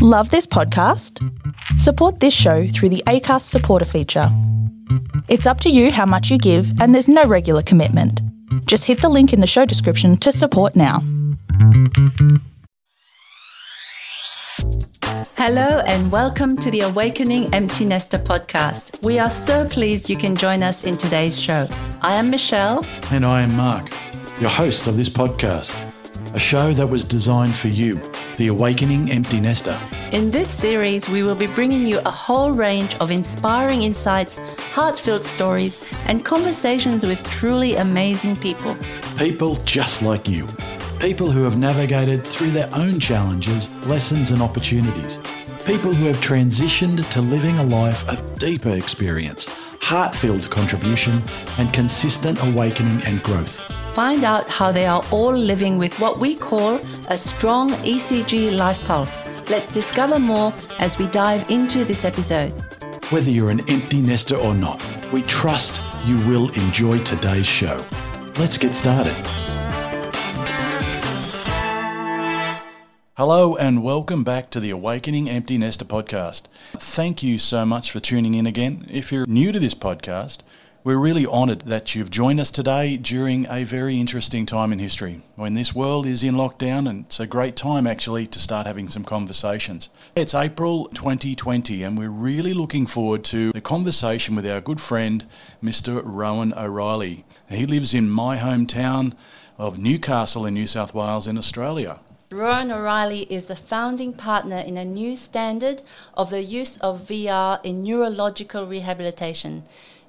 Love this podcast? Support this show through the ACAST supporter feature. It's up to you how much you give, and there's no regular commitment. Just hit the link in the show description to support now. Hello, and welcome to the Awakening Empty Nester podcast. We are so pleased you can join us in today's show. I am Michelle. And I am Mark, your host of this podcast, a show that was designed for you, the Awakening Empty Nester. In this series, we will be bringing you a whole range of inspiring insights, heartfelt stories, and conversations with truly amazing people. People just like you. People who have navigated through their own challenges, lessons, and opportunities. People who have transitioned to living a life of deeper experience, heart filled contribution, and consistent awakening and growth. Find out how they are all living with what we call a strong ECG life pulse. Let's discover more as we dive into this episode. Whether you're an empty nester or not, we trust you will enjoy today's show. Let's get started. Hello and welcome back to the Awakening Empty Nester podcast. Thank you so much for tuning in again. If you're new to this podcast, we're really honoured that you've joined us today during a very interesting time in history when this world is in lockdown, and it's a great time actually to start having some conversations. It's April 2020, and we're really looking forward to the conversation with our good friend, Mr. Rohan O'Reilly. He lives in my hometown of Newcastle in New South Wales in Australia. Rohan O'Reilly is the founding partner in a new standard of the use of VR in neurological rehabilitation.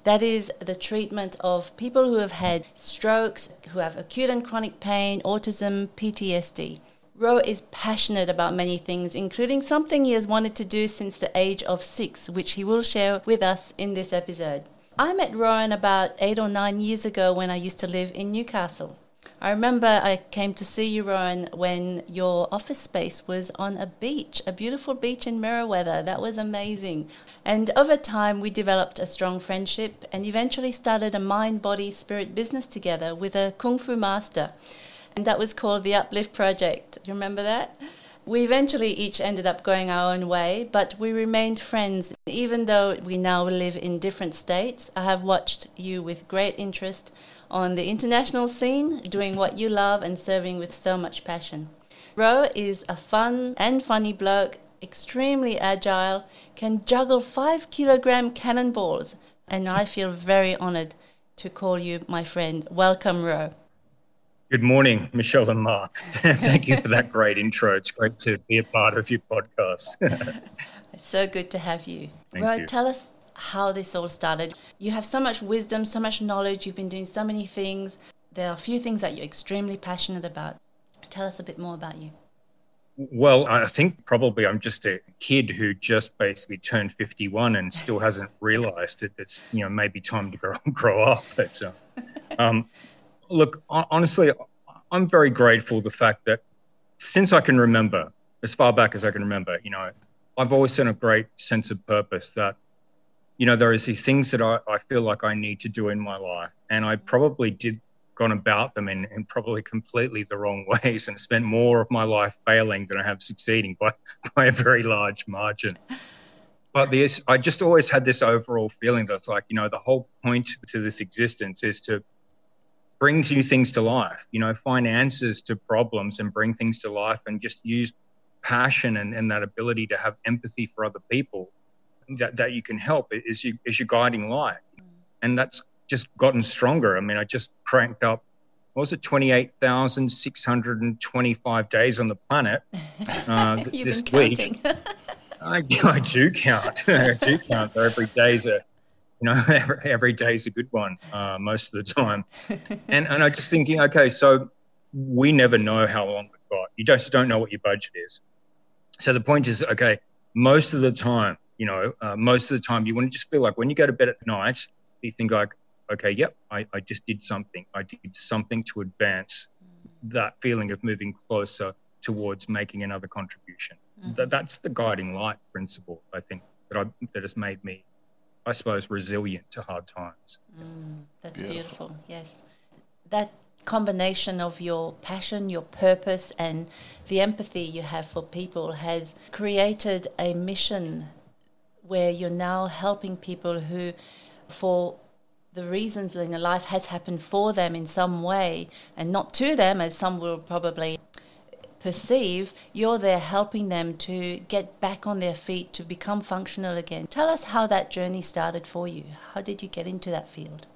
That is the treatment of people who have had strokes, who have acute and chronic pain, autism, PTSD. Ro is passionate about many things, including something he has wanted to do since the age of six, which he will share with us in this episode. I met Rohan about eight or nine years ago when I used to live in Newcastle. I remember I came to see you, Rohan, when your office space was on a beach, a beautiful beach in Merewether. That was amazing. And over time, we developed a strong friendship and eventually started a mind, body, spirit business together with a Kung Fu master. And that was called the Uplift Project. You remember that? We eventually each ended up going our own way, but we remained friends. Even though we now live in different states, I have watched you with great interest on the international scene, doing what you love and serving with so much passion. Ro is a fun and funny bloke, extremely agile, can juggle five kilogram cannonballs, and I feel very honored to call you my friend. Welcome, Ro. Good morning, Michelle and Mark. Thank you for that great intro. It's great to be a part of your podcast. it's so good to have you. Thank Ro, you. tell us how this all started. You have so much wisdom, so much knowledge, you've been doing so many things. There are a few things that you're extremely passionate about. Tell us a bit more about you. Well, I think probably I'm just a kid who just basically turned 51 and still hasn't realized that it's, you know, maybe time to grow, grow up. But, uh, um, look, honestly, I'm very grateful the fact that since I can remember, as far back as I can remember, you know, I've always had a great sense of purpose that you know, there is these things that I, I feel like I need to do in my life. And I probably did gone about them in, in probably completely the wrong ways and spent more of my life failing than I have succeeding by, by a very large margin. But this, I just always had this overall feeling that's like, you know, the whole point to this existence is to bring new things to life, you know, find answers to problems and bring things to life and just use passion and, and that ability to have empathy for other people that, that you can help is you is your guiding light, and that's just gotten stronger. I mean, I just cranked up. What was it 28,625 days on the planet uh, this week? I, I do count. I do count. Every day's a, you know, every, every day's a good one uh, most of the time. And and I just thinking, okay, so we never know how long we've got. You just don't know what your budget is. So the point is, okay, most of the time you know, uh, most of the time you want to just feel like when you go to bed at night, you think like, okay, yep, I, I just did something. I did something to advance that feeling of moving closer towards making another contribution. Mm-hmm. That, that's the guiding light principle, I think, that, I, that has made me, I suppose, resilient to hard times. Mm, that's beautiful. beautiful. Yes. That combination of your passion, your purpose, and the empathy you have for people has created a mission where you're now helping people who, for the reasons in their life has happened for them in some way and not to them, as some will probably perceive, you're there helping them to get back on their feet, to become functional again. Tell us how that journey started for you. How did you get into that field?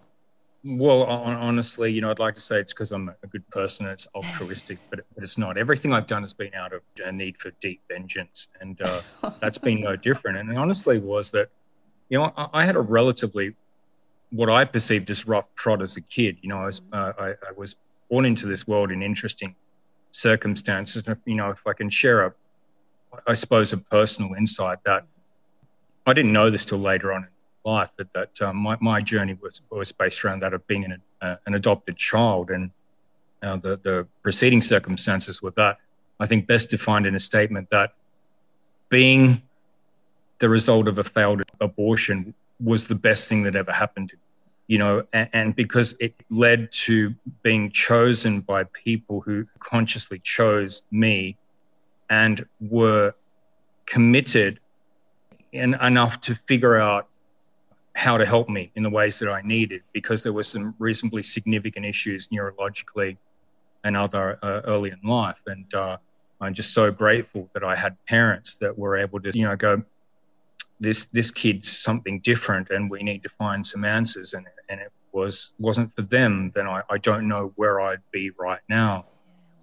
Well, honestly, you know, I'd like to say it's because I'm a good person it's altruistic, but, but it's not. Everything I've done has been out of a need for deep vengeance, and uh, that's been no different. And honestly, was that, you know, I, I, had a relatively, what I perceived as rough trot as a kid. You know, I was uh, I, I was born into this world in interesting circumstances. You know, if I can share a, I suppose, a personal insight that I didn't know this till later on life, but that um, my, my journey was, was based around that of being an, uh, an adopted child. And uh, the, the preceding circumstances with that, I think best defined in a statement that being the result of a failed abortion was the best thing that ever happened to me you know, and, and, because it led to being chosen by people who consciously chose me and were committed in, enough to figure out how to help me in the ways that I needed because there were some reasonably significant issues neurologically and other uh, early in life. And uh, I'm just so grateful that I had parents that were able to, you know, go, this this kid's something different and we need to find some answers and and it was wasn't for them then I, I don't know where I'd be right now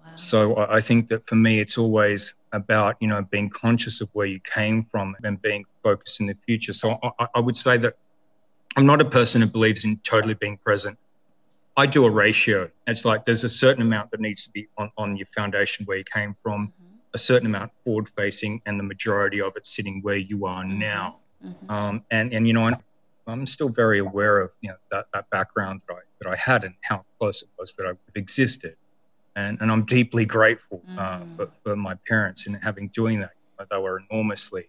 wow. so I think that for me it's always about you know being conscious of where you came from and being focused in the future so I, I would say that I'm not a person who believes in totally being present I do a ratio it's like there's a certain amount that needs to be on, on your foundation where you came from mm-hmm a certain amount forward facing and the majority of it sitting where you are mm-hmm. now. Mm-hmm. Um, and, and, you know, I'm still very aware of, you know, that, that background that I, that I had and how close it was that I've existed. And, and I'm deeply grateful uh, mm. for, for, my parents in having doing that. They were enormously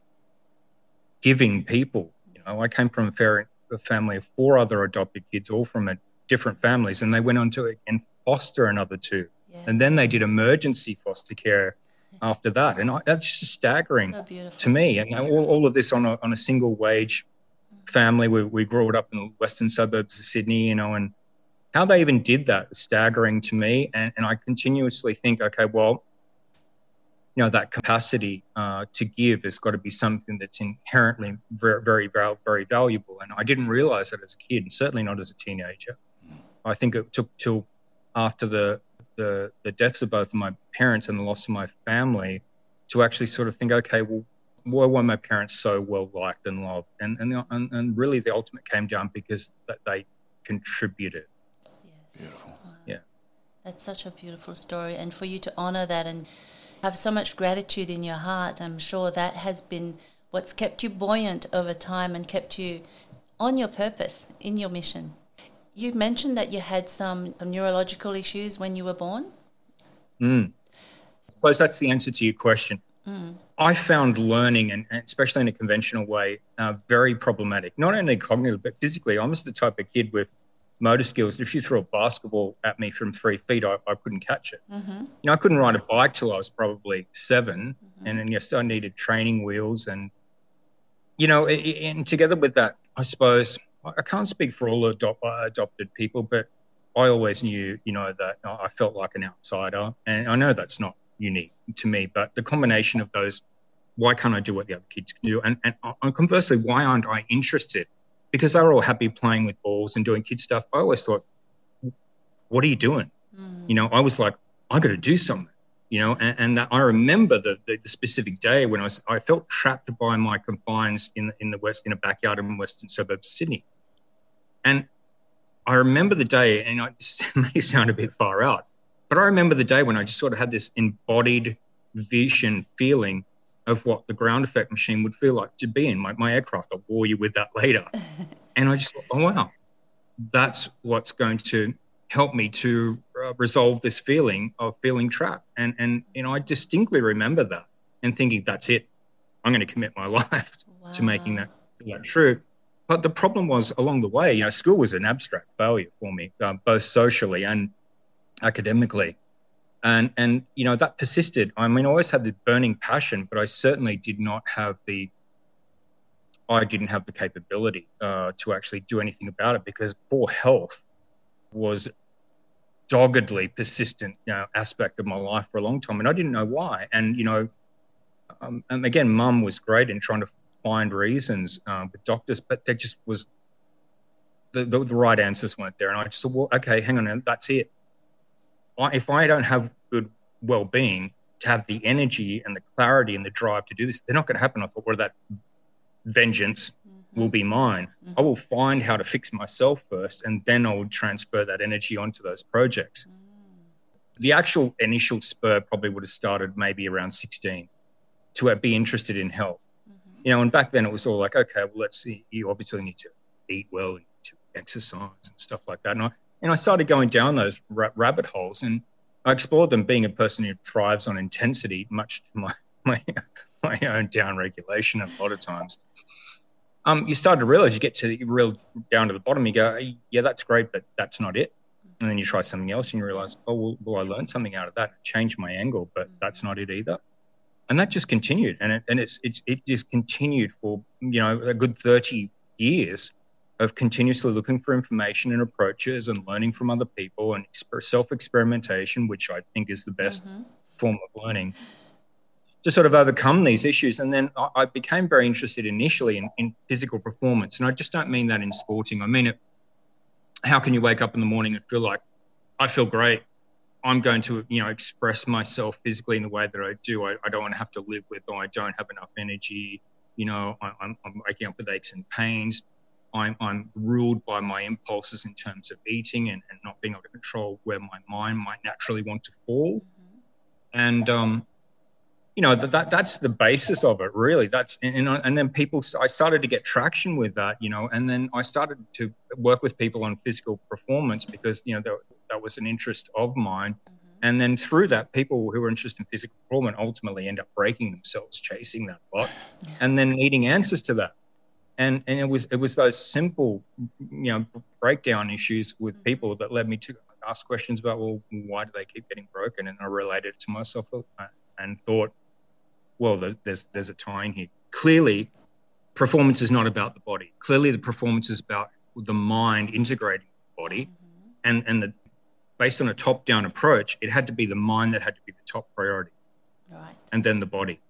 giving people. You know, I came from a, fair, a family of four other adopted kids, all from a, different families, and they went on to and foster another two. Yeah. And then they did emergency foster care after that. And I, that's just staggering so to me. And all, all of this on a, on a single wage family. We, we grew up in the western suburbs of Sydney, you know, and how they even did that was staggering to me. And, and I continuously think, okay, well, you know, that capacity uh, to give has got to be something that's inherently very, very, very valuable. And I didn't realize that as a kid, and certainly not as a teenager. I think it took till after the the the deaths of both of my parents and the loss of my family to actually sort of think, okay, well, why were my parents so well liked and loved? And and, and and really, the ultimate came down because that they contributed. Yes. Beautiful. Wow. Yeah. That's such a beautiful story, and for you to honor that and have so much gratitude in your heart, I'm sure that has been what's kept you buoyant over time and kept you on your purpose in your mission. You mentioned that you had some, some neurological issues when you were born. Mm. I suppose that's the answer to your question. Mm. I found learning, and especially in a conventional way, uh, very problematic. Not only cognitively, but physically. I was the type of kid with motor skills. If you threw a basketball at me from three feet, I, I couldn't catch it. Mm-hmm. You know, I couldn't ride a bike till I was probably 7 mm-hmm. and then yes, I needed training wheels, and you know, and together with that, I suppose I can't speak for all adopt, uh, adopted people, but I always knew, you know, that I felt like an outsider, and I know that's not unique to me, but the combination of those, why can't I do what the other kids can do, and and uh, conversely, why aren't I interested? Because they were all happy playing with balls and doing kid stuff. I always thought, what are you doing? Mm. You know, I was like, I got to do something you know, and, and I remember the, the, the, specific day when I was I felt trapped by my confines in in the west in a backyard in western suburbs Sydney, and I remember the day, and it may sound a bit far out, but I remember the day when I just sort of had this embodied vision feeling of what the ground effect machine would feel like to be in my, my aircraft. I'll bore you with that later. and I just thought, oh wow, that's what's going to help me to uh, resolve this feeling of feeling trapped. And and you know, I distinctly remember that and thinking, that's it. I'm going to commit my life wow. to making that that true. But the problem was along the way, you know, school was an abstract failure for me, uh, both socially and academically. And, and, you know, that persisted. I mean, I always had the burning passion, but I certainly did not have the, I didn't have the capability uh, to actually do anything about it because poor health was doggedly persistent you know, aspect of my life for a long time, and I didn't know why. And you know, um, and again, mum was great in trying to find reasons um, with doctors, but there just was the, the, the, right answers weren't there. And I just said, well, okay, hang on, that's it. If I don't have good well-being, to have the energy and the clarity and the drive to do this, they're not going to happen. I thought, well, that vengeance mm-hmm. will be mine. Mm-hmm. I will find how to fix myself first, and then I will transfer that energy onto those projects. Mm. The actual initial spur probably would have started maybe around 16 to be interested in health. Mm-hmm. You know, and back then it was all like, okay, well, let's see, you obviously need to eat well, to exercise and stuff like that. And I, and I started going down those ra- rabbit holes and I explored them being a person who thrives on intensity, much to my, my, my own down regulation a lot of times. Um, you start to realize you get to the real down to the bottom, you go, yeah, that's great, but that's not it. And then you try something else and you realize, oh, well, well I learned something out of that, changed my angle, but that's not it either and that just continued and it, and it's, it's it just continued for you know a good 30 years of continuously looking for information and approaches and learning from other people and self experimentation which i think is the best mm-hmm. form of learning to sort of overcome these issues and then i, I became very interested initially in, in physical performance and i just don't mean that in sporting i mean it how can you wake up in the morning and feel like i feel great I'm going to, you know, express myself physically in the way that I do. I, I don't want to have to live with, or I don't have enough energy. You know, I, I'm, I'm waking up with aches and pains. I'm, I'm ruled by my impulses in terms of eating and, and not being able to control where my mind might naturally want to fall. Mm-hmm. And, um, you know, that, that that's the basis of it, really. That's and, and then people, I started to get traction with that, you know, and then I started to work with people on physical performance because, you know, there, that was an interest of mine. Mm-hmm. And then through that, people who are interested in physical performance ultimately end up breaking themselves chasing that lot, and then needing answers to that. And and it was it was those simple, you know, breakdown issues with mm-hmm. people that led me to ask questions about well, why do they keep getting broken? And I related it to myself uh, and thought, well, there's there's, there's a tie in here. Clearly, performance is not about the body. Clearly, the performance is about the mind integrating the body, mm-hmm. and and the based on a top down approach, it had to be the mind that had to be the top priority. Right. And then the body.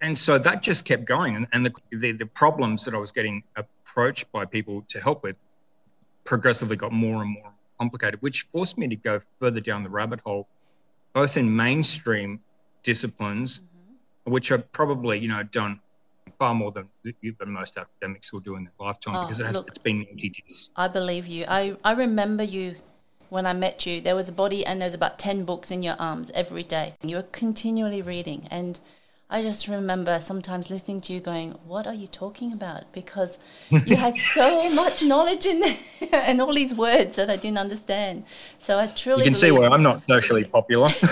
And so that just kept going. And, and the, the, the problems that I was getting approached by people to help with progressively got more and more complicated, which forced me to go further down the rabbit hole, both in mainstream disciplines, mm-hmm. which are probably, you know, done far more than, than most academics will do in their lifetime oh, because it has, look, it's been I believe you. I, I remember you when I met you, there was a body and there's about 10 books in your arms every day. You were continually reading. And I just remember sometimes listening to you going, What are you talking about? Because you had so much knowledge in there and all these words that I didn't understand. So I truly. You can see why I'm not socially popular.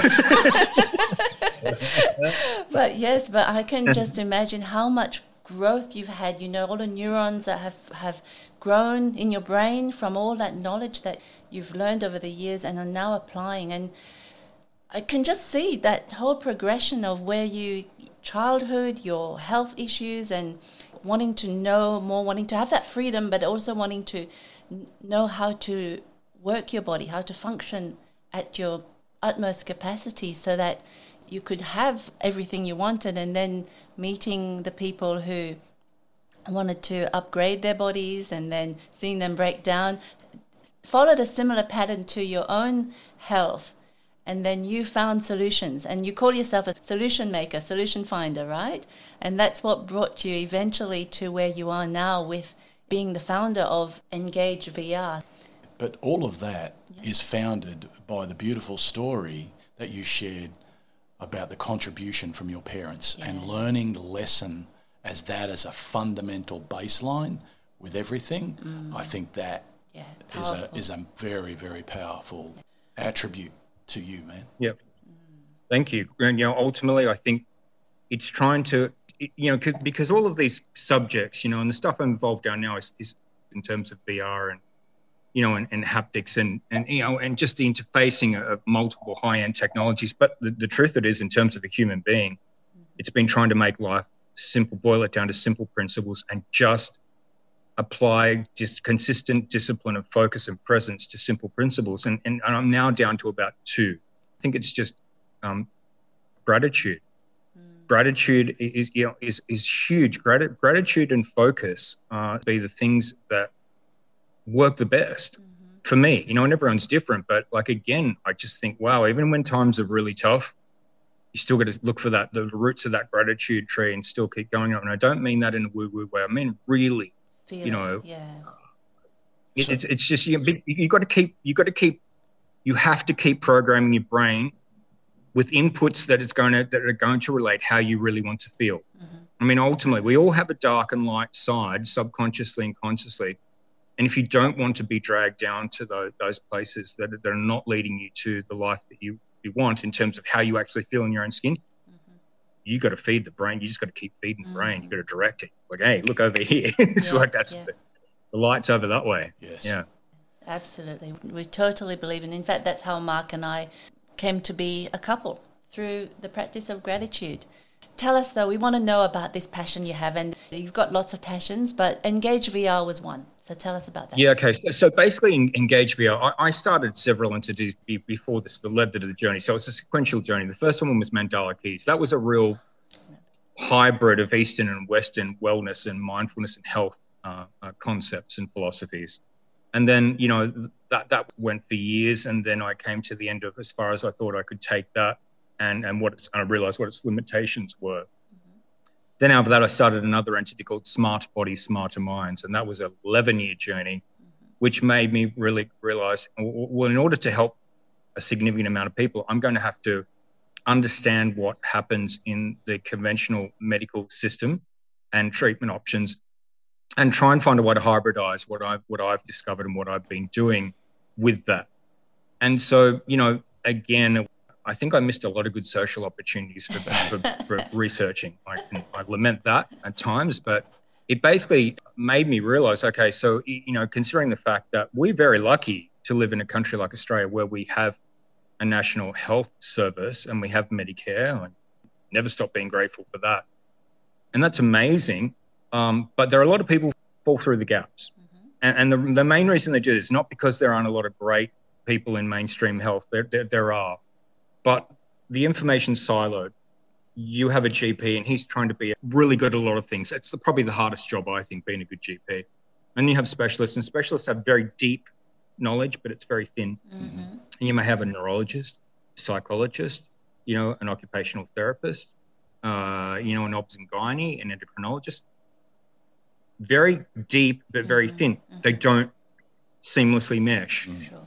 but yes, but I can just imagine how much growth you've had. You know, all the neurons that have, have grown in your brain from all that knowledge that you've learned over the years and are now applying. And I can just see that whole progression of where you, childhood, your health issues, and wanting to know more, wanting to have that freedom, but also wanting to know how to work your body, how to function at your utmost capacity so that you could have everything you wanted and then meeting the people who wanted to upgrade their bodies and then seeing them break down. Followed a similar pattern to your own health and then you found solutions and you call yourself a solution maker solution finder right and that's what brought you eventually to where you are now with being the founder of engage vr but all of that yeah. is founded by the beautiful story that you shared about the contribution from your parents yeah. and learning the lesson as that as a fundamental baseline with everything mm. i think that yeah, is a is a very very powerful attribute to you, man. Yep. Mm. Thank you. And you know, ultimately, I think it's trying to, you know, because all of these subjects, you know, and the stuff I'm involved down now is, is in terms of VR and you know, and, and haptics and, and, you know, and just the interfacing of multiple high end technologies. But the, the truth it is, in terms of a human being, it's been trying to make life simple, boil it down to simple principles and just apply just consistent discipline of focus and presence to simple principles. And, and, I'm now down to about two. I think it's just um, gratitude. Mm. Gratitude is, you know, is, is huge. Grat- gratitude and focus uh, be the things that work the best mm-hmm. for me. You know, and everyone's different, but like again, I just think, wow, even when times are really tough, you still got to look for that the roots of that gratitude tree and still keep going on. And I don't mean that in a woo woo way. I mean really Feel you know, it, yeah. It, it's it's just you you got to keep you got to keep you have to keep programming your brain with inputs that it's going to that are going to relate how you really want to feel. Mm-hmm. I mean, ultimately, we all have a dark and light side, subconsciously and consciously. And if you don't want to be dragged down to those, those places that, that are not leading you to the life that you, you want in terms of how you actually feel in your own skin, you got to feed the brain. You just got to keep feeding the brain. You mm. got to direct it. Like, hey, look over here. it's yeah, like that's yeah. the, the lights over that way. Yes. Yeah. Absolutely. We totally believe in. In fact, that's how Mark and I came to be a couple through the practice of gratitude. Tell us though, we want to know about this passion you have, and you've got lots of passions, but Engage VR was one. So tell us about that. Yeah, okay. So, so basically, Engage VR, I, I, started several entities before this the led to the journey. So it's a sequential journey. The first one was Mandala Keys. That was a real hybrid of Eastern and Western wellness and mindfulness and health uh, uh, concepts and philosophies. And then, you know, that, that went for years. And then I came to the end of as far as I thought I could take that and, and what and I realized what its limitations were. Then after that, I started another entity called Smart Bodies, Smarter Minds, and that was an 11 year journey, mm-hmm. which made me really realize well, in order to help a significant amount of people, I'm going to have to understand what happens in the conventional medical system and treatment options and try and find a way to hybridize what I've what I've discovered and what I've been doing with that. And so, you know, again, I think I missed a lot of good social opportunities for, for, for researching. I, I lament that at times, but it basically made me realize okay, so, you know, considering the fact that we're very lucky to live in a country like Australia where we have a national health service and we have Medicare, I never stop being grateful for that. And that's amazing. Um, but there are a lot of people fall through the gaps. Mm-hmm. And, and the, the main reason they do this is not because there aren't a lot of great people in mainstream health. There, there, there are but the information's siloed. You have a GP and he's trying to be really good at a lot of things. It's probably the hardest job, I think, being a good GP. And you have specialists, and specialists have very deep knowledge, but it's very thin. Mm-hmm. And you may have a neurologist, psychologist, you know, an occupational therapist, uh, you know, an obs and gynae, an endocrinologist. Very deep, but very mm-hmm. thin. Mm-hmm. They don't seamlessly mesh. Sure.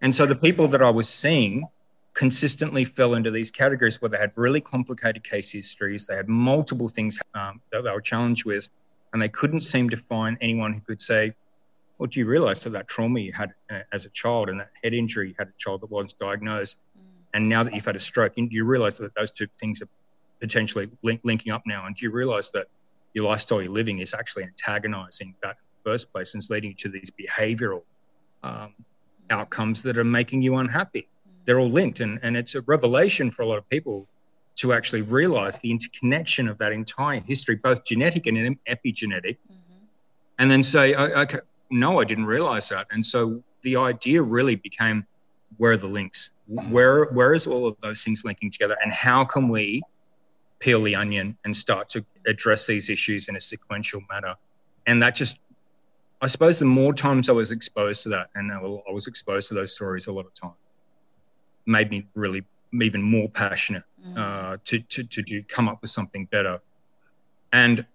And so the people that I was seeing consistently fell into these categories where they had really complicated case histories, they had multiple things um, that they were challenged with, and they couldn't seem to find anyone who could say, well, do you realize that that trauma you had uh, as a child and that head injury you had a child that wasn't diagnosed, mm. and now that you've had a stroke, do you realize that those two things are potentially link- linking up now? And do you realize that your lifestyle you're living is actually antagonizing that first place and is leading to these behavioral um, outcomes that are making you unhappy? They're all linked. And, and it's a revelation for a lot of people to actually realize the interconnection of that entire history, both genetic and epigenetic, mm-hmm. and then say, okay, no, I didn't realize that. And so the idea really became where are the links? Where, where is all of those things linking together? And how can we peel the onion and start to address these issues in a sequential manner? And that just, I suppose the more times I was exposed to that, and I was exposed to those stories a lot of times, made me really even more passionate mm. uh, to, to, to do, come up with something better. And,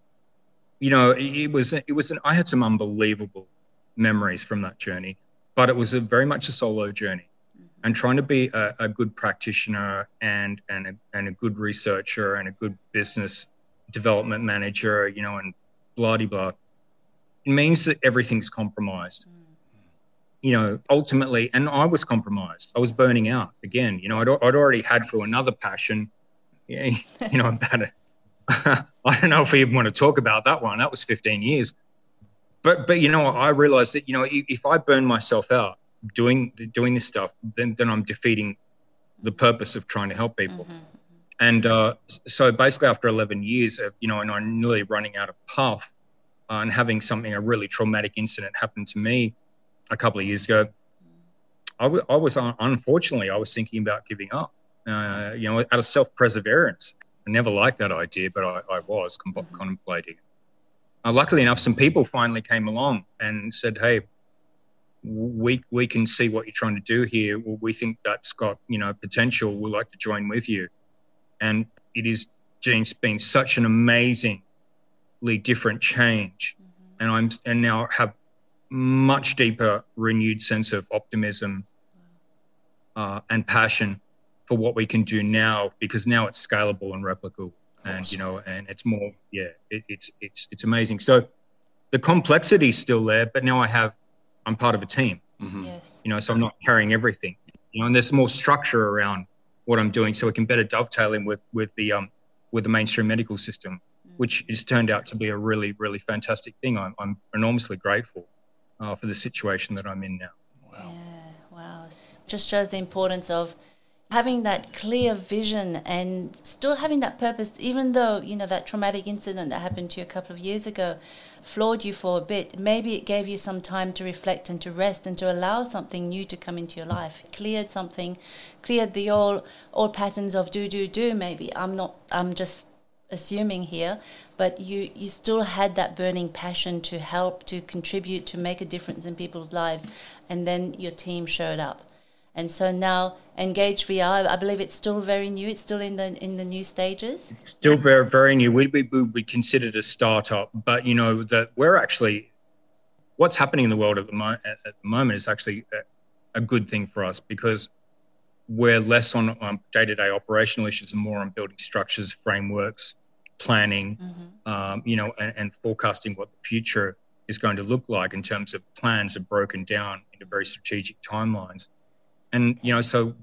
you know, it, it was, it was an, I had some unbelievable memories from that journey, but it was a very much a solo journey. Mm-hmm. And trying to be a, a, good practitioner and, and, a, and a good researcher and a good business development manager, you know, and blah, blah, blah, it means that everything's compromised. Mm you know, ultimately, and I was compromised. I was burning out again. You know, I'd, I'd already had through another passion, you know, about it. I don't know if we even want to talk about that one. That was 15 years. but but you know, I realized that you know if I burn myself out doing doing this stuff, then then I'm defeating the purpose of trying to help people. Mm-hmm. And uh, so basically, after 11 years of you know, and I'm nearly running out of puff, uh, and having something a really traumatic incident happen to me a couple of years ago, I, w- I was unfortunately I was thinking about giving up. Uh, you know, out of self-perseverance. I never liked that idea, but I, I was com- mm-hmm. contemplating. Uh, luckily enough, some people finally came along and said, "Hey, we we can see what you're trying to do here. We think that's got you know potential. We'd like to join with you." And it is James been such an amazingly different change, mm-hmm. and I'm and now have much deeper renewed sense of optimism uh, and passion for what we can do now because now it's scalable and replicable. And you know and it's more yeah it, it's it's it's amazing. So the complexity is still there but now i have i'm part of a team. Mm-hmm. yes. you know so i'm not carrying everything. You know and there's more structure around what i'm doing so it can better dovetail in with with the um with the mainstream medical system mm-hmm. which has turned out to be a really really fantastic thing. I'm, I'm enormously grateful uh, for the situation that i'm in now. Wow. Yeah wow. Just shows the importance of having that clear vision and still having that purpose even though you know that traumatic incident that happened to you a couple of years ago floored you for a bit. Maybe it gave you some time to reflect and to rest and to allow something new to come into your life. Cleared something cleared the old old patterns of do do do. Maybe i'm not i'm just assuming here but you you still had that burning passion to help to contribute to make a difference in people's lives and then your team showed up and so now Engage VR, I believe it's still very new. It's still in the in the new stages. Still very very new. We we we consider it a startup, but you know that we're actually what's happening in the world at the, mo- at the moment is actually a, a, good thing for us because we're less on um, day-to-day operational issues and more on building structures, frameworks, planning, mm-hmm. um, you know, and, and forecasting what the future is going to look like in terms of plans are broken down into very strategic timelines and you know, so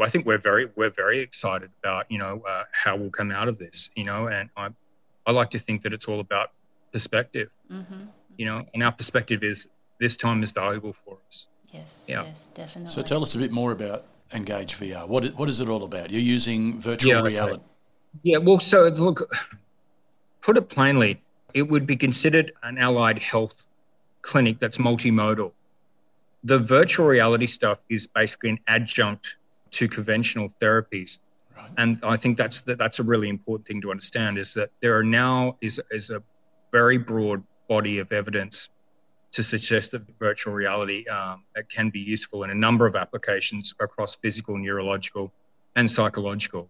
I think we're very we're very excited about you know uh, how we'll come out of this. You know, and I I like to think that it's all about perspective. Mm-hmm. You know, and our perspective is this time is valuable for us. Yes, yeah. yes, definitely. So tell us a bit more about Engage VR. What what is it all about? You're using virtual yeah, reality. Okay. Yeah, well, so look, put it plainly, it would be considered an allied health clinic that's multimodal the virtual reality stuff is basically an adjunct to conventional therapies. Right. And I think that's that's a really important thing to understand is that there are now is is a very broad body of evidence to suggest that virtual reality um, can be useful in a number of applications across physical, neurological, and psychological.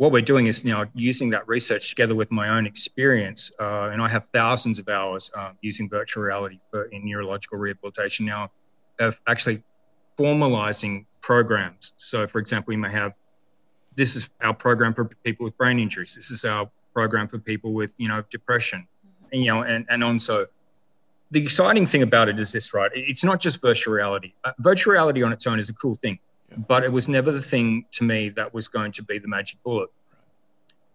Mm-hmm. What we're doing is now using that research together with my own experience, uh, and I have thousands of hours uh, using virtual reality for, in neurological rehabilitation now of actually formalizing programs. So, for example, we may have this is our program for people with brain injuries. This is our program for people with you know depression, and, you know, and and on so. The exciting thing about it is this, right? It's not just virtual reality. Uh, virtual reality on its own is a cool thing, yeah. but it was never the thing to me that was going to be the magic bullet.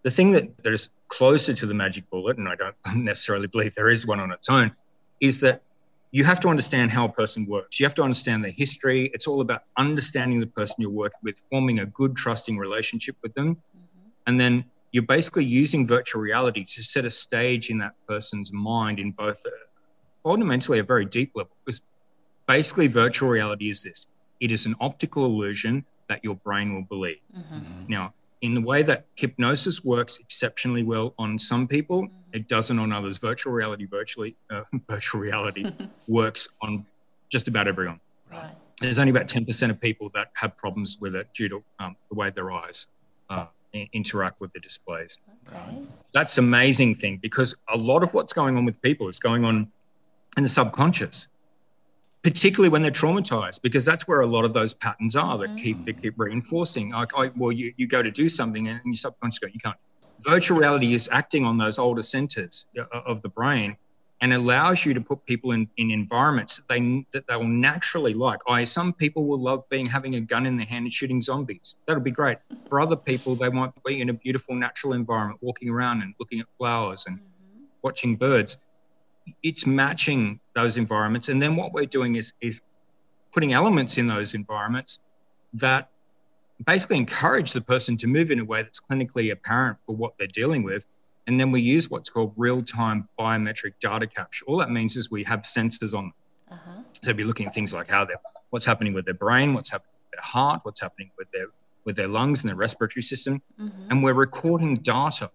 The thing that, that is closer to the magic bullet, and I don't necessarily believe there is one on its own, is that you have to understand how a person works. You have to understand their history. It's all about understanding the person you're working with, forming a good, trusting relationship with them. Mm-hmm. And then you're basically using virtual reality to set a stage in that person's mind in both a, fundamentally a very deep level. Because basically, virtual reality is this it is an optical illusion that your brain will believe. Mm-hmm. Now, in the way that hypnosis works exceptionally well on some people, mm-hmm. it doesn't on others. Virtual reality, virtually, uh, virtual reality works on just about everyone. Right. There's only about 10% of people that have problems with it due to um, the way their eyes uh, interact with the displays. Okay. That's amazing thing because a lot of what's going on with people is going on in the subconscious particularly when they're traumatized, because that's where a lot of those patterns are that keep that keep reinforcing. Like, I, well, you, you go to do something and your subconscious go, you can't. Virtual reality is acting on those older centers uh, of the brain and allows you to put people in, in environments that they that they will naturally like. I some people will love being having a gun in their hand and shooting zombies. That'll be great. For other people, they want to be in a beautiful natural environment, walking around and looking at flowers and mm-hmm. watching birds it's matching those environments. And then what we're doing is is putting elements in those environments that basically encourage the person to move in a way that's clinically apparent for what they're dealing with. And then we use what's called real time biometric data capture. All that means is we have sensors on them. Uh-huh. So be looking at things like how they're, what's happening with their brain, what's happening with their heart, what's happening with their with their lungs and their respiratory system, mm-hmm. and we're recording data.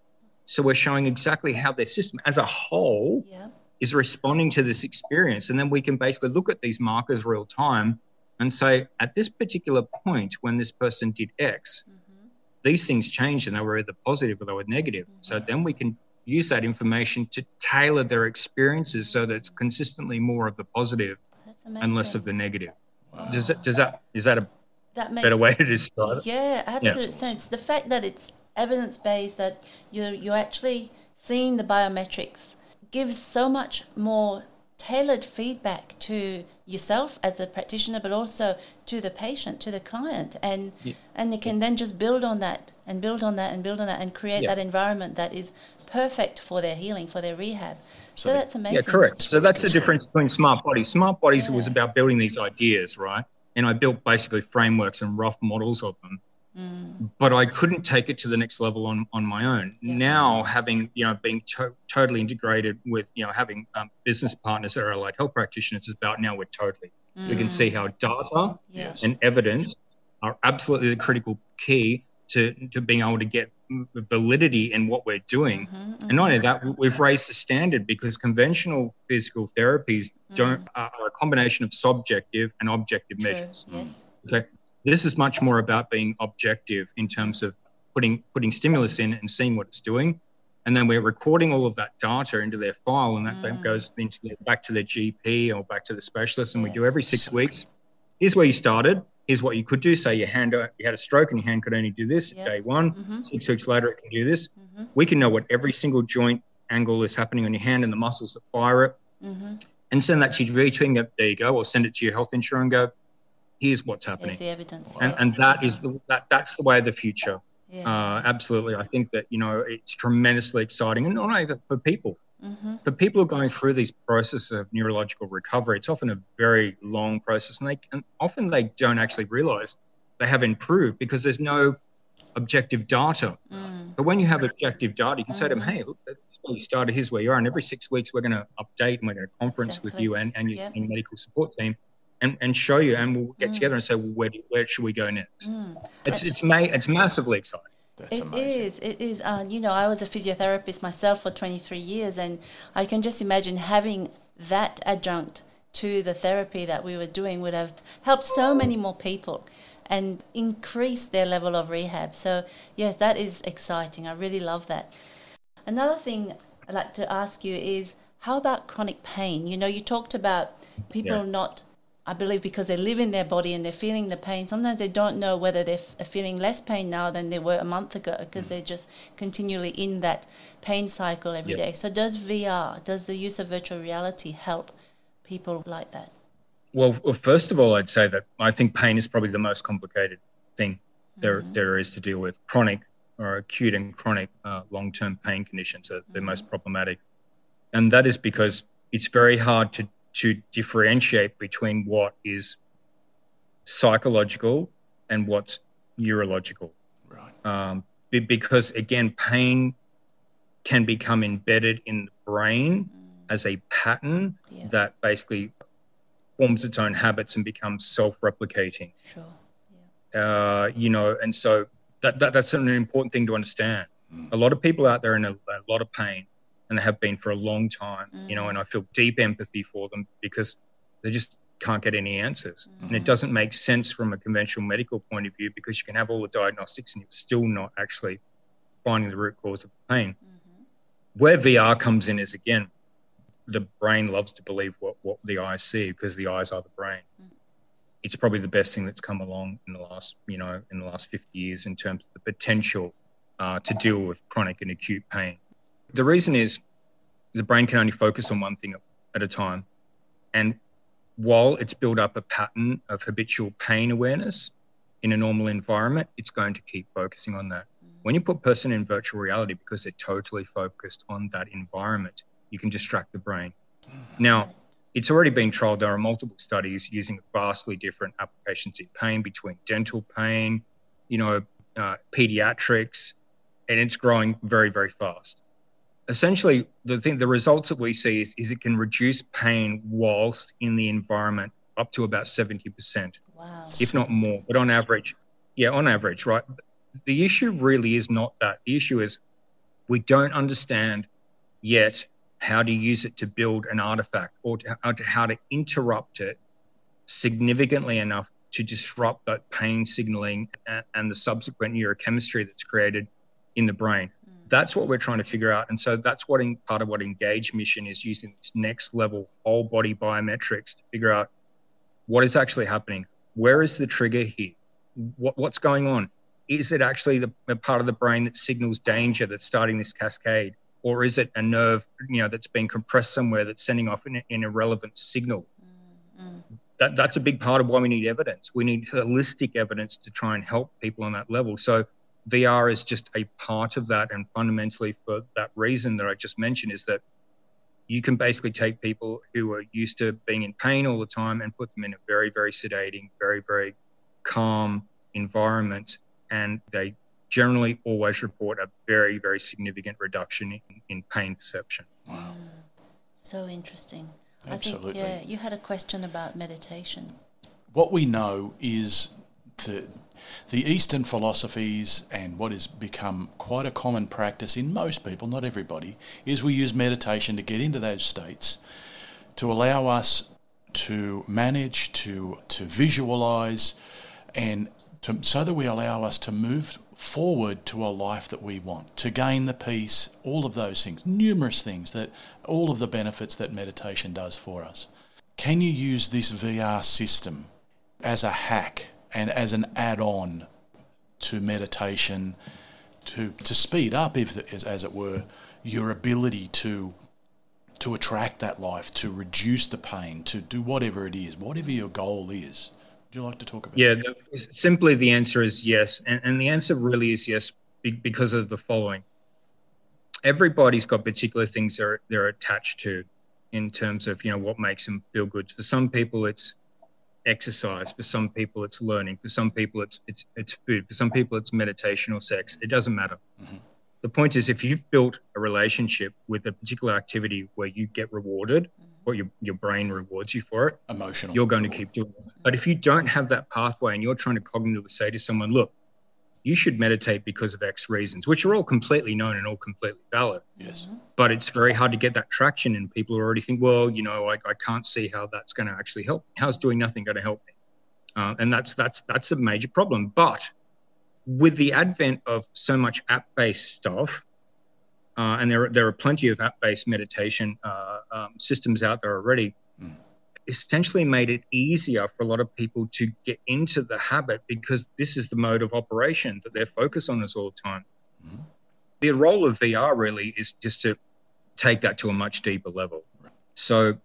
So we're showing exactly how their system as a whole yeah. Is responding to this experience, and then we can basically look at these markers real time and say, at this particular point when this person did X, mm-hmm. these things changed and they were either positive or they were negative. Mm-hmm. So then we can use that information to tailor their experiences so that it's consistently more of the positive and less of the negative. Wow. Does that does that is that a that makes better way to describe it? Yeah, absolute yeah. sense. The fact that it's evidence based, that you're you're actually seeing the biometrics, gives so much more tailored feedback to yourself as a practitioner, but also to the patient, to the client, and yeah. and you can then just build on that and build on that and build on that and create yeah. that environment that is perfect for their healing, for their rehab. So, so that's amazing. Yeah, correct. So that's the difference between smart bodies. Smart bodies yeah. was about building these ideas, right? And I built basically frameworks and rough models of them. Mm. But I couldn't take it to the next level on, on my own. Yeah. Now, having you know being to- totally integrated with you know having um, business partners that are like health practitioners is about now we're totally. Mm. We can see how data yes. and evidence are absolutely the critical key to, to being able to get validity in what we're doing. Mm-hmm, mm-hmm. And not only that, we've raised the standard because conventional physical therapies mm. don't are a combination of subjective and objective True. measures. Yes. Okay. This is much more about being objective in terms of putting putting stimulus in and seeing what it's doing. And then we're recording all of that data into their file, and that mm. goes into their, back to their GP or back to the specialist. And yes. we do every six weeks. Here's where you started here's what you could do. Say your hand, you had a stroke and your hand could only do this yep. day one. Mm-hmm. Six weeks later, it can do this. Mm-hmm. We can know what every single joint angle is happening on your hand and the muscles that fire it, mm-hmm. and send that to your GP. Go, there you go, or send it to your health insurer and go, here's what's happening. Here's the evidence. And, and that is the that that's the way of the future. Yeah. Uh, absolutely, I think that you know it's tremendously exciting, and not only for people, Mm-hmm. For people who are going through these processes of neurological recovery, it's often a very long process, and they and often they don't actually realize they have improved because there's no objective data. Mm. But when you have objective data, you can mm-hmm. say to them, mm-hmm. "Hey, look, that's where you started. Here's where you are." And every six weeks, we're going to update and we're going to conference exactly. with you and, and your, yep. your, medical support team. And, and show you, and we'll get mm. together and say, well, where, where should we go next? Mm. It's it's, ma- it's massively exciting. That's it amazing. is. It is. Uh, you know, I was a physiotherapist myself for 23 years, and I can just imagine having that adjunct to the therapy that we were doing would have helped so many more people and increase their level of rehab. So, yes, that is exciting. I really love that. Another thing I'd like to ask you is how about chronic pain? You know, you talked about people yeah. not I believe because they live in their body and they're feeling the pain, sometimes they don't know whether they're f- feeling less pain now than they were a month ago because mm. they're just continually in that pain cycle every yep. day. So, does VR, does the use of virtual reality help people like that? Well, well, first of all, I'd say that I think pain is probably the most complicated thing there, mm-hmm. there is to deal with. Chronic or acute and chronic uh, long term pain conditions are mm-hmm. the most problematic. And that is because it's very hard to to differentiate between what is psychological and what's neurological. Right. Um, because again, pain can become embedded in the brain mm. as a pattern yeah. that basically forms its own habits and becomes self-replicating. Sure. Yeah. Uh, you know, and so that, that that's an important thing to understand. Mm. A lot of people out there in a, a lot of pain, and they have been for a long time, mm. you know, and I feel deep empathy for them because they just can't get any answers. Mm. And it doesn't make sense from a conventional medical point of view because you can have all the diagnostics and you're still not actually finding the root cause of the pain. Mm-hmm. Where VR comes in is again, the brain loves to believe what, what the eyes see because the eyes are the brain. Mm. It's probably the best thing that's come along in the last, you know, in the last 50 years in terms of the potential uh, to deal with chronic and acute pain. The reason is the brain can only focus on one thing at a time. And while it's built up a pattern of habitual pain awareness in a normal environment, it's going to keep focusing on that. When you put person in virtual reality because they're totally focused on that environment, you can distract the brain. Now, it's already been trialed. There are multiple studies using vastly different applications in pain between dental pain, you know, uh, pediatrics, and it's growing very, very fast. Essentially, the thing, the results that we see is, is it can reduce pain whilst in the environment up to about 70%, Wow. if not more. But on average, yeah, on average, right? The issue really is not that. The issue is we don't understand yet how to use it to build an artifact or to, or to how to interrupt it significantly enough to disrupt that pain signaling and, and the subsequent neurochemistry that's created in the brain. That's what we're trying to figure out. And so that's what in, part of what Engage mission is using this next level whole body biometrics to figure out what is actually happening. Where is the trigger here? What, what's going on? Is it actually the, the part of the brain that signals danger that's starting this cascade? Or is it a nerve, you know, that's being compressed somewhere that's sending off an, an irrelevant signal? Mm-hmm. That, that's a big part of why we need evidence. We need holistic evidence to try and help people on that level. So VR is just a part of that, and fundamentally for that reason that I just mentioned is that you can basically take people who are used to being in pain all the time and put them in a very, very sedating, very, very calm environment, and they generally always report a very, very significant reduction in, in pain perception. Wow. Mm. So interesting. Absolutely. I think, yeah, you had a question about meditation. what we know is the the Eastern philosophies and what has become quite a common practice in most people, not everybody, is we use meditation to get into those states to allow us to manage, to to visualize, and to, so that we allow us to move forward to a life that we want, to gain the peace, all of those things, numerous things that all of the benefits that meditation does for us. Can you use this VR system as a hack and as an add-on to meditation to to speed up, if as, as it were, your ability to to attract that life, to reduce the pain, to do whatever it is, whatever your goal is? Would you like to talk about? Yeah, the, simply the answer is yes. And, and the answer really is yes because of the following. Everybody's got particular things they're, they're attached to in terms of, you know, what makes them feel good. For some people, it's exercise. For some people, it's learning. For some people, it's, it's, it's food. For some people, it's meditation or sex. It doesn't matter. Mm-hmm. The point is, if you've built a relationship with a particular activity where you get rewarded, mm-hmm. or your, your brain rewards you for it, Emotional. you're going to keep doing it. But if you don't have that pathway and you're trying to cognitively say to someone, look, you should meditate because of X reasons, which are all completely known and all completely valid. yes. But it's very hard to get that traction, and people already think, well, you know, I, I can't see how that's going to actually help. How's doing nothing going to help me? Uh, and that's that's that's a major problem. But with the advent of so much app-based stuff, uh, and there there are plenty of app-based meditation uh, um, systems out there already. Essentially, made it easier for a lot of people to get into the habit because this is the mode of operation that they're focused on us all the time. The role of VR really is just to take that to a much deeper level. So,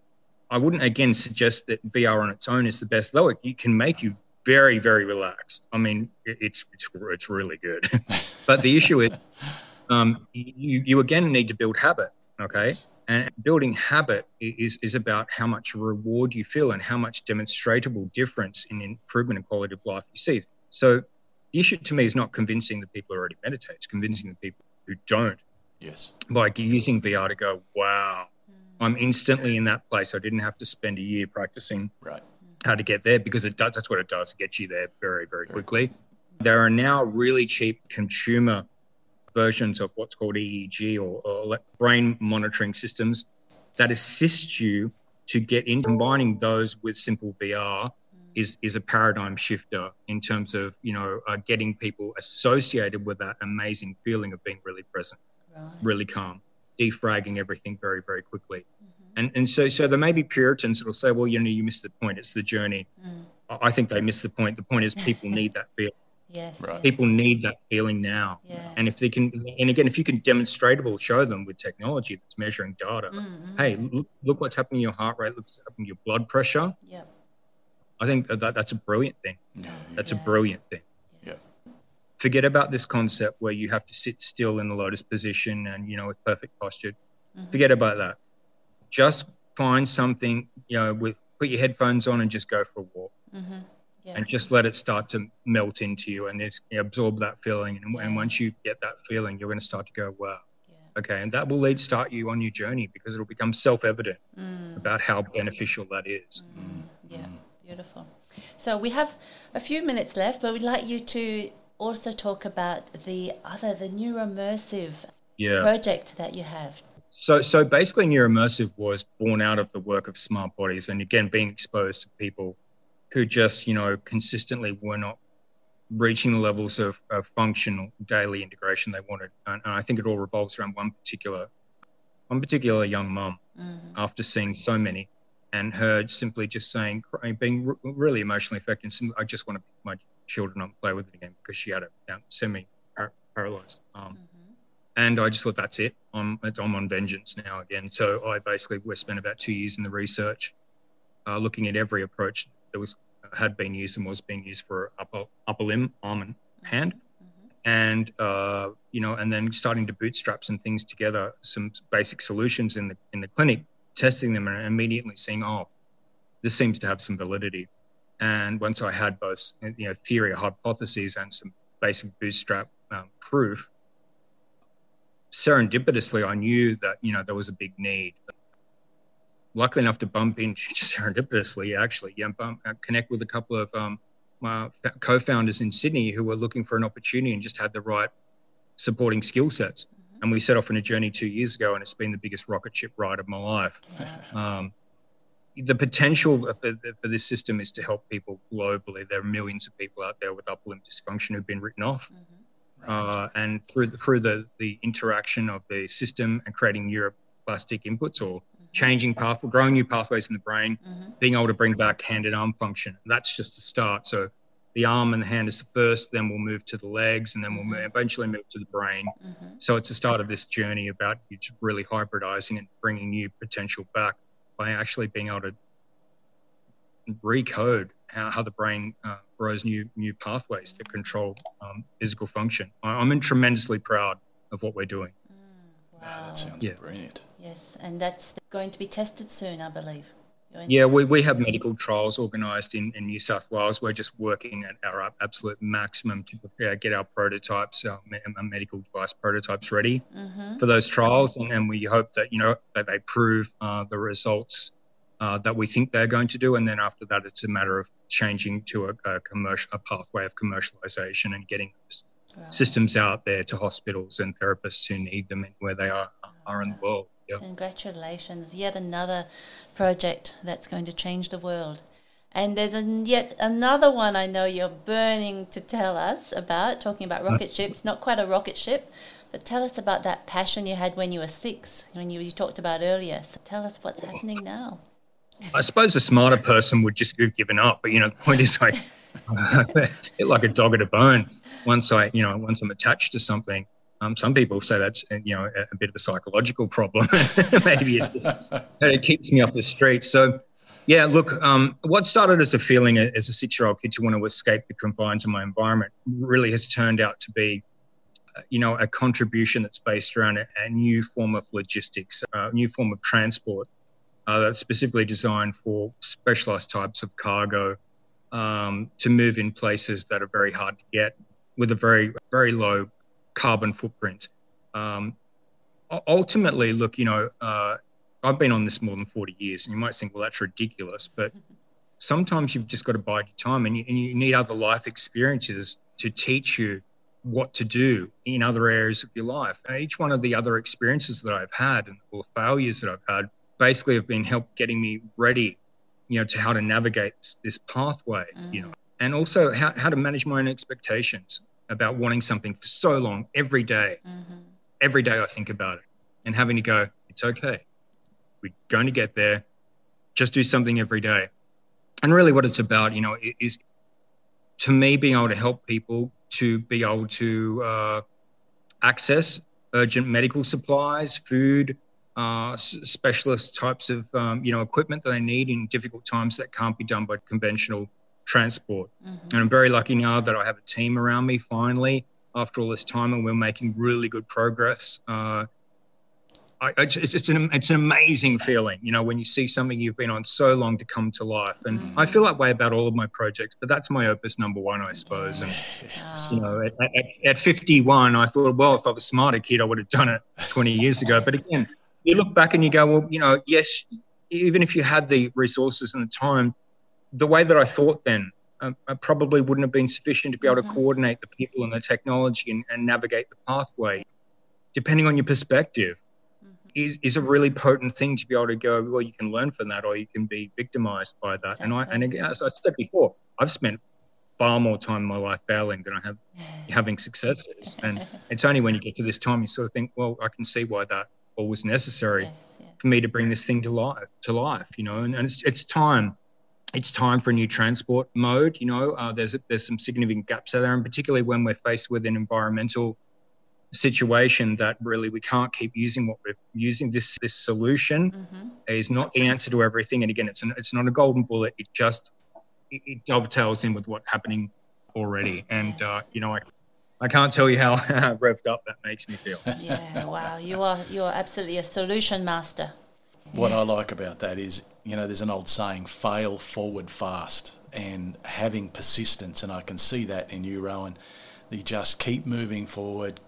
I wouldn't again suggest that VR on its own is the best. Though it, can make you very, very relaxed. I mean, it's it's it's really good. but the issue is um, you, you again need to build habit, okay? And building habit is, is about how much reward you feel and how much demonstrable difference in improvement in quality of life you see. So the issue to me is not convincing the people who already meditate, it's convincing the people who don't Yes. by using VR to go, wow, mm. I'm instantly in that place. I didn't have to spend a year practicing Right. how to get there because it does that's what it does it gets you there very very quickly there are now really cheap consumer versions of what's called eeg or, or brain monitoring systems that assist you to get in combining those with simple vr mm. is is a paradigm shifter in terms of you know uh, getting people associated with that amazing feeling of being really present Right. really calm, defragging everything very, very quickly. Mm-hmm. And and so so there may be Puritans that'll say, well, you know, you missed the point. It's the journey. Mm. I I think they miss the point. The point is people need that feel. Yes. Right. yes. People need that feeling now. Yeah. And if they can, and again, if you can demonstrable show them with technology that's measuring data, Mm-hmm. hey, look, look what's happening in your heart rate, look what's happening in your blood pressure. Yeah. I think that, that that's a brilliant thing. Yeah. That's Yeah. a brilliant thing. Yes. forget about this concept where you have to sit still in the lotus position and you know with perfect posture forget about that just find something, you know, with put your headphones on and just go for a walk. Mm-hmm. Yeah. And just let it start to melt into you and just you absorb that feeling. And, and once you get that feeling, you're going to start to go, wow, yeah. okay. And that will lead start you on your journey because it'll become self evident Mm. about how beneficial that is. Yeah, beautiful. So we have a few minutes left, but we'd like you to also talk about the other, the Neuromersive Yeah. project that you have. So, so basically, Neuromersive was born out of the work of Smart Bodies, and again, being exposed to people who just, you know, consistently were not reaching the levels of, of functional daily integration they wanted. And, and I think it all revolves around one particular, one particular young mum. Mm-hmm. After seeing so many, and her simply just saying, being re- really emotionally affected. I just want to pick my children up and play with it again because she had a um, semi paralyzed arm and I just thought that's it. I'm I'm on vengeance now again. So I basically we spent about two years in the research, uh, looking at every approach that was had been used and was being used for upper upper limb, arm, and hand, and uh, you know, and then starting to bootstrap some things together, some basic solutions in the in the clinic, testing them, and immediately seeing, oh, this seems to have some validity. And once I had both, you know, theory, hypotheses, and some basic bootstrap um, proof, serendipitously, I knew that you know there was a big need. Luckily enough to bump into serendipitously, actually, yeah, bump, uh, connect with a couple of um, my co-founders in Sydney who were looking for an opportunity and just had the right supporting skill sets. And we set off on a journey two years ago, and it's been the biggest rocket ship ride of my life. Um, the potential for, for this system is to help people globally. There are millions of people out there with upper limb dysfunction who've been written off. Uh, and through the, through the, the interaction of the system and creating neuroplastic inputs or changing path, growing new pathways in the brain, being able to bring back hand and arm function. That's just the start. So the arm and the hand is the first, then we'll move to the legs, and then we'll move, eventually move to the brain. So it's the start of this journey about really hybridizing and bringing new potential back by actually being able to recode how, how the brain uh, grows new new pathways to control um, physical function. I, I'm tremendously proud of what we're doing. Wow. That sounds Yeah. brilliant. Yes, and that's going to be tested soon, I believe. Yeah, we, we have medical trials organised in, in New South Wales. We're just working at our absolute maximum to prepare, get our prototypes, our, our medical device prototypes ready for those trials, and, and we hope that you know that they prove uh, the results uh, that we think they're going to do, and then after that, it's a matter of changing to a, a commercial a pathway of commercialization and getting those systems out there to hospitals and therapists who need them and where they are are in the world. Yeah. Congratulations. Yet another project that's going to change the world. And there's yet another one I know you're burning to tell us about, talking about rocket ships, not quite a rocket ship, but tell us about that passion you had when you were six, when you, you talked about earlier. So tell us what's happening now. I suppose a smarter person would just have given up, but you know the point is like like a dog at a bone. Once I, you know, once I'm attached to something, um, some people say that's uh, you know a, a bit of a psychological problem. Maybe it, it keeps me off the streets. So, yeah, look, um, what started as a feeling as a six-year-old kid to want to escape the confines of my environment really has turned out to be, uh, you know, a contribution that's based around a, a new form of logistics, a new form of transport uh, that's specifically designed for specialized types of cargo um, to move in places that are very hard to get with a very, very low carbon footprint. Um, ultimately, look, you know, uh, I've been on this more than 40 years, and you might think, well, that's ridiculous, but sometimes you've just got to bide your time and you, and you need other life experiences to teach you what to do in other areas of your life. And each one of the other experiences that I've had and or failures that I've had basically have been help getting me ready, you know, to how to navigate this, this pathway, you know, and also how, how to manage my own expectations about wanting something for so long every day. Every day I think about it and having to go, it's okay. We're going to get there. Just do something every day. And really, what it's about, you know, is to me being able to help people to be able to uh, access urgent medical supplies, food, uh, s- specialist types of um, you know equipment that they need in difficult times that can't be done by conventional transport. And I'm very lucky now that I have a team around me finally after all this time, and we're making really good progress. Uh, I, it's, it's, an, it's an amazing feeling, you know, when you see something you've been on so long to come to life. And mm. I feel that way about all of my projects, but that's my opus number one, I suppose. And, you know, at, at, at 51, I thought, well, if I was a smarter kid, I would have done it 20 years ago. But again, you look back and you go, well, you know, yes, even if you had the resources and the time, the way that I thought then um, I probably wouldn't have been sufficient to be able to mm-hmm. coordinate the people and the technology and, and navigate the pathway. Depending on your perspective, mm-hmm. is, is a really potent thing to be able to go, well, you can learn from that or you can be victimized by that. Exactly. And I and again, as I said before, I've spent far more time in my life failing than I have having successes. And it's only when you get to this time you sort of think, well, I can see why that all was necessary yes, yes. for me to bring this thing to life to life, you know, and, and it's it's time it's time for a new transport mode. You know, uh, there's there's some significant gaps there, and particularly when we're faced with an environmental situation that really we can't keep using what we're using. This this solution mm-hmm. is not the answer to everything, and again, it's an, it's not a golden bullet. It just it, it dovetails in with what's happening already, and uh, you know, I I can't tell you how revved up that makes me feel. Yeah, wow, you are you are absolutely a solution master. What I like about that is, you know, there's an old saying, fail forward fast, and having persistence. And I can see that in you, Rohan. You just keep moving forward.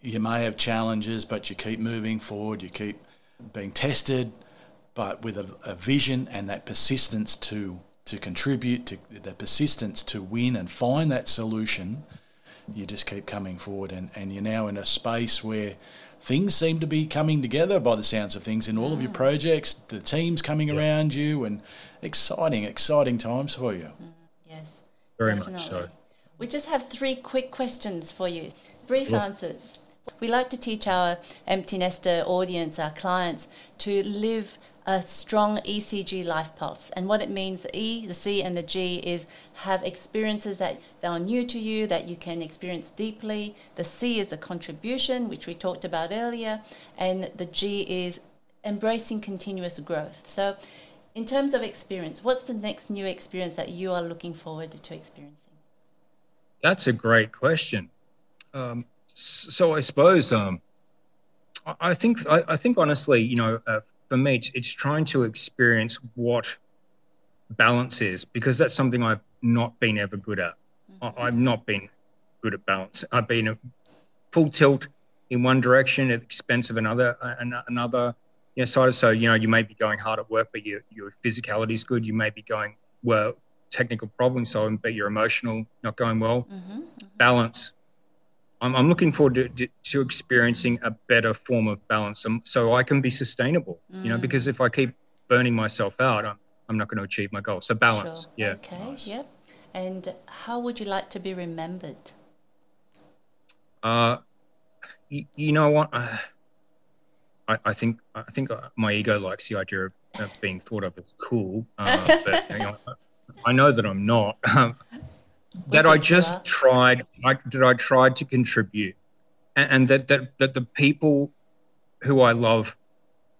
You may have challenges, but you keep moving forward. You keep being tested, but with a, a vision and that persistence to to contribute, to the persistence to win and find that solution. You just keep coming forward, and, and you're now in a space where things seem to be coming together by the sounds of things in all of your mm. projects, the teams coming yeah. around you, and exciting, exciting times for you. Mm, yes, very definitely. much so. We just have three quick questions for you, brief answers. We like to teach our empty nester audience, our clients, to live a strong ECG life pulse. And what it means, the E, the C, and the G is have experiences that, are new to you, that you can experience deeply. The C is the contribution, which we talked about earlier. And the G is embracing continuous growth. So, in terms of experience, what's the next new experience that you are looking forward to experiencing? That's a great question. Um, so I suppose um, I think I, I, think honestly, you know, uh, for me, it's, it's trying to experience what balance is because that's something I've not been ever good at. Mm-hmm. I've not been good at balance. I've been a full tilt in one direction at the expense of another, another you know, side. So you know, you may be going hard at work, but your your physicality is good. You may be going well, technical problem solving, but your emotional not going well. Mm-hmm. Mm-hmm. Balance I'm, I'm looking forward to, to, experiencing a better form of balance um, so I can be sustainable, mm. you know, because if I keep burning myself out, I'm, I'm not going to achieve my goal. So balance. Sure. Yeah. Okay. Nice. Yep. And how would you like to be remembered? Uh, you, you know what? Uh, I, I think I think uh, my ego likes the idea of, of being thought of as cool, uh, but you know, I know that I'm not. that I just tried I, that I tried to contribute and, and, that, that that the people who I love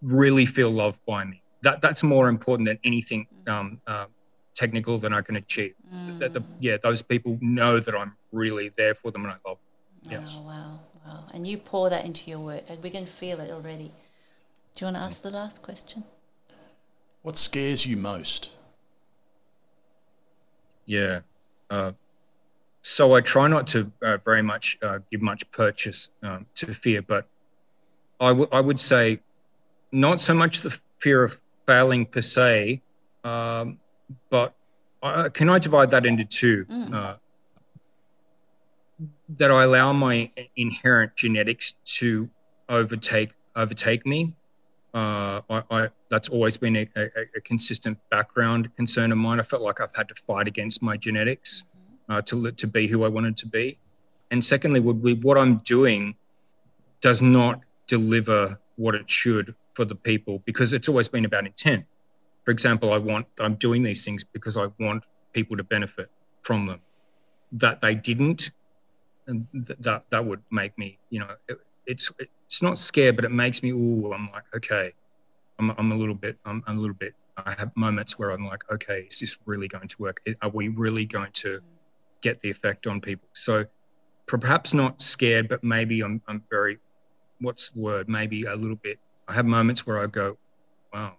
really feel loved by me. That that's more important than anything um, uh, technical that I can achieve. Mm. That the, yeah, those people know that I'm really there for them and I love them. Yes. Oh, wow, wow. And you pour that into your work. We can feel it already. Do you want to ask the last question? What scares you most? Yeah. Uh, so I try not to uh, very much uh, give much purchase um, to fear, but I, w- I would say not so much the fear of failing per se, um, but I, can I divide that into two? Mm. Uh, that I allow my inherent genetics to overtake overtake me. Uh, I, I, that's always been a, a, a, consistent background concern of mine. I felt like I've had to fight against my genetics uh, to to be who I wanted to be, and secondly, would be what I'm doing does not deliver what it should for the people because it's always been about intent. For example, I want I'm doing these things because I want people to benefit from them. That they didn't, and th- that that would make me, you know, it, it's it's not scared, but it makes me. Ooh, I'm like, okay, I'm I'm a little bit I'm a little bit. I have moments where I'm like, okay, is this really going to work? Are we really going to get the effect on people. So perhaps not scared, but maybe I'm, I'm very, what's the word? Maybe a little bit I have moments where I go, wow,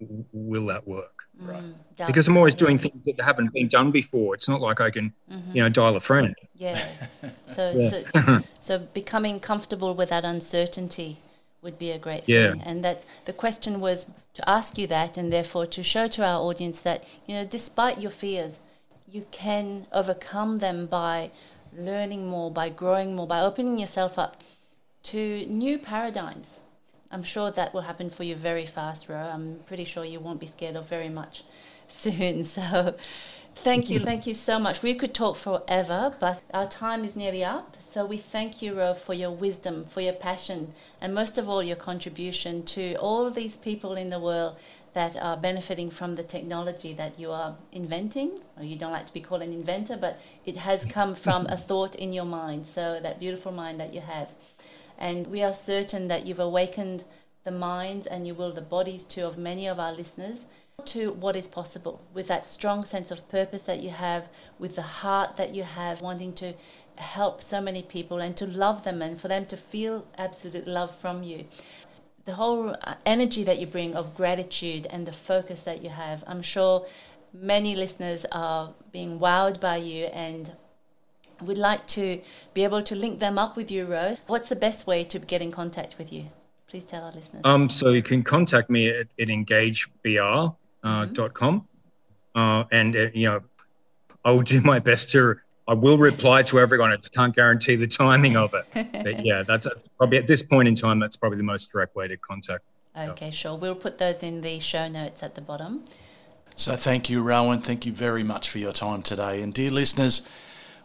w- will that work? Mm, right. Because I'm always doing things that haven't been done before. It's not like I can, mm-hmm. you know, dial a friend. Yeah. So, Yeah. so, so becoming comfortable with that uncertainty would be a great thing. Yeah. thing. And that's the question was to ask you that, and therefore to show to our audience that you know, despite your fears, you can overcome them by learning more, by growing more, by opening yourself up to new paradigms. I'm sure that will happen for you very fast, Ro. I'm pretty sure you won't be scared of very much soon. So, thank you, thank you so much. We could talk forever, but our time is nearly up. So, we thank you, Ro, for your wisdom, for your passion, and most of all, your contribution to all these people in the world that are benefiting from the technology that you are inventing. Or you don't like to be called an inventor, but it has come from a thought in your mind. So, that beautiful mind that you have. And we are certain that you've awakened the minds and you will the bodies too of many of our listeners to what is possible with that strong sense of purpose that you have, with the heart that you have, wanting to help so many people and to love them and for them to feel absolute love from you. The whole uh, energy that you bring of gratitude and the focus that you have, I'm sure many listeners are being wowed by you and would like to be able to link them up with you, Rose. What's the best way to get in contact with you? Please tell our listeners. Um, so you can contact me at, at engagevr.com. Uh, com. uh, and, uh, you know, I will do my best to, I will reply to everyone. I just can't guarantee the timing of it. But yeah, that's, that's probably at this point in time, that's probably the most direct way to contact. okay, sure. We'll put those in the show notes at the bottom. So thank you, Rohan. Thank you very much for your time today. And dear listeners,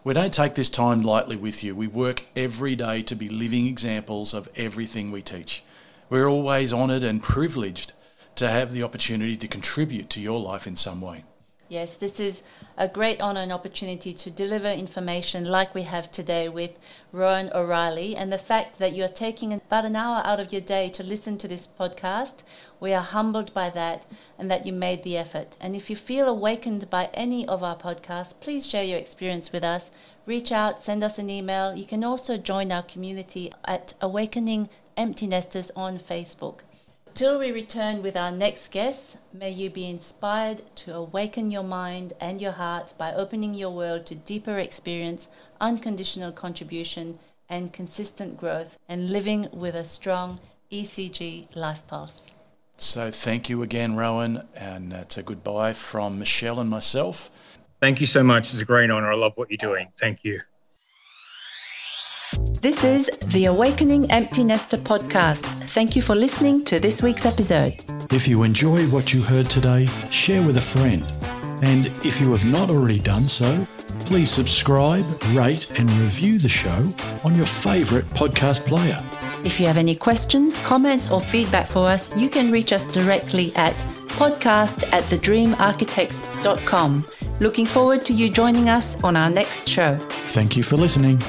we don't take this time lightly with you. We work every day to be living examples of everything we teach. We're always honoured and privileged to have the opportunity to contribute to your life in some way. Yes, this is a great honor and opportunity to deliver information like we have today with Rohan O'Reilly. And the fact that you're taking about an hour out of your day to listen to this podcast, we are humbled by that and that you made the effort. And if you feel awakened by any of our podcasts, please share your experience with us. Reach out, send us an email. You can also join our community at Awakening Empty Nesters on Facebook. Till we return with our next guest, may you be inspired to awaken your mind and your heart by opening your world to deeper experience, unconditional contribution, and consistent growth, and living with a strong ECG life pulse. So thank you again, Rohan, and it's a goodbye from Michelle and myself. Thank you so much. It's a great honor. I love what you're doing. Thank you. This is the Awakening Empty Nester podcast. Thank you for listening to this week's episode. If you enjoyed what you heard today, share with a friend. And if you have not already done so, please subscribe, rate, and review the show on your favourite podcast player. If you have any questions, comments, or feedback for us, you can reach us directly at podcast at thedreamarchitects.com. Looking forward to you joining us on our next show. Thank you for listening.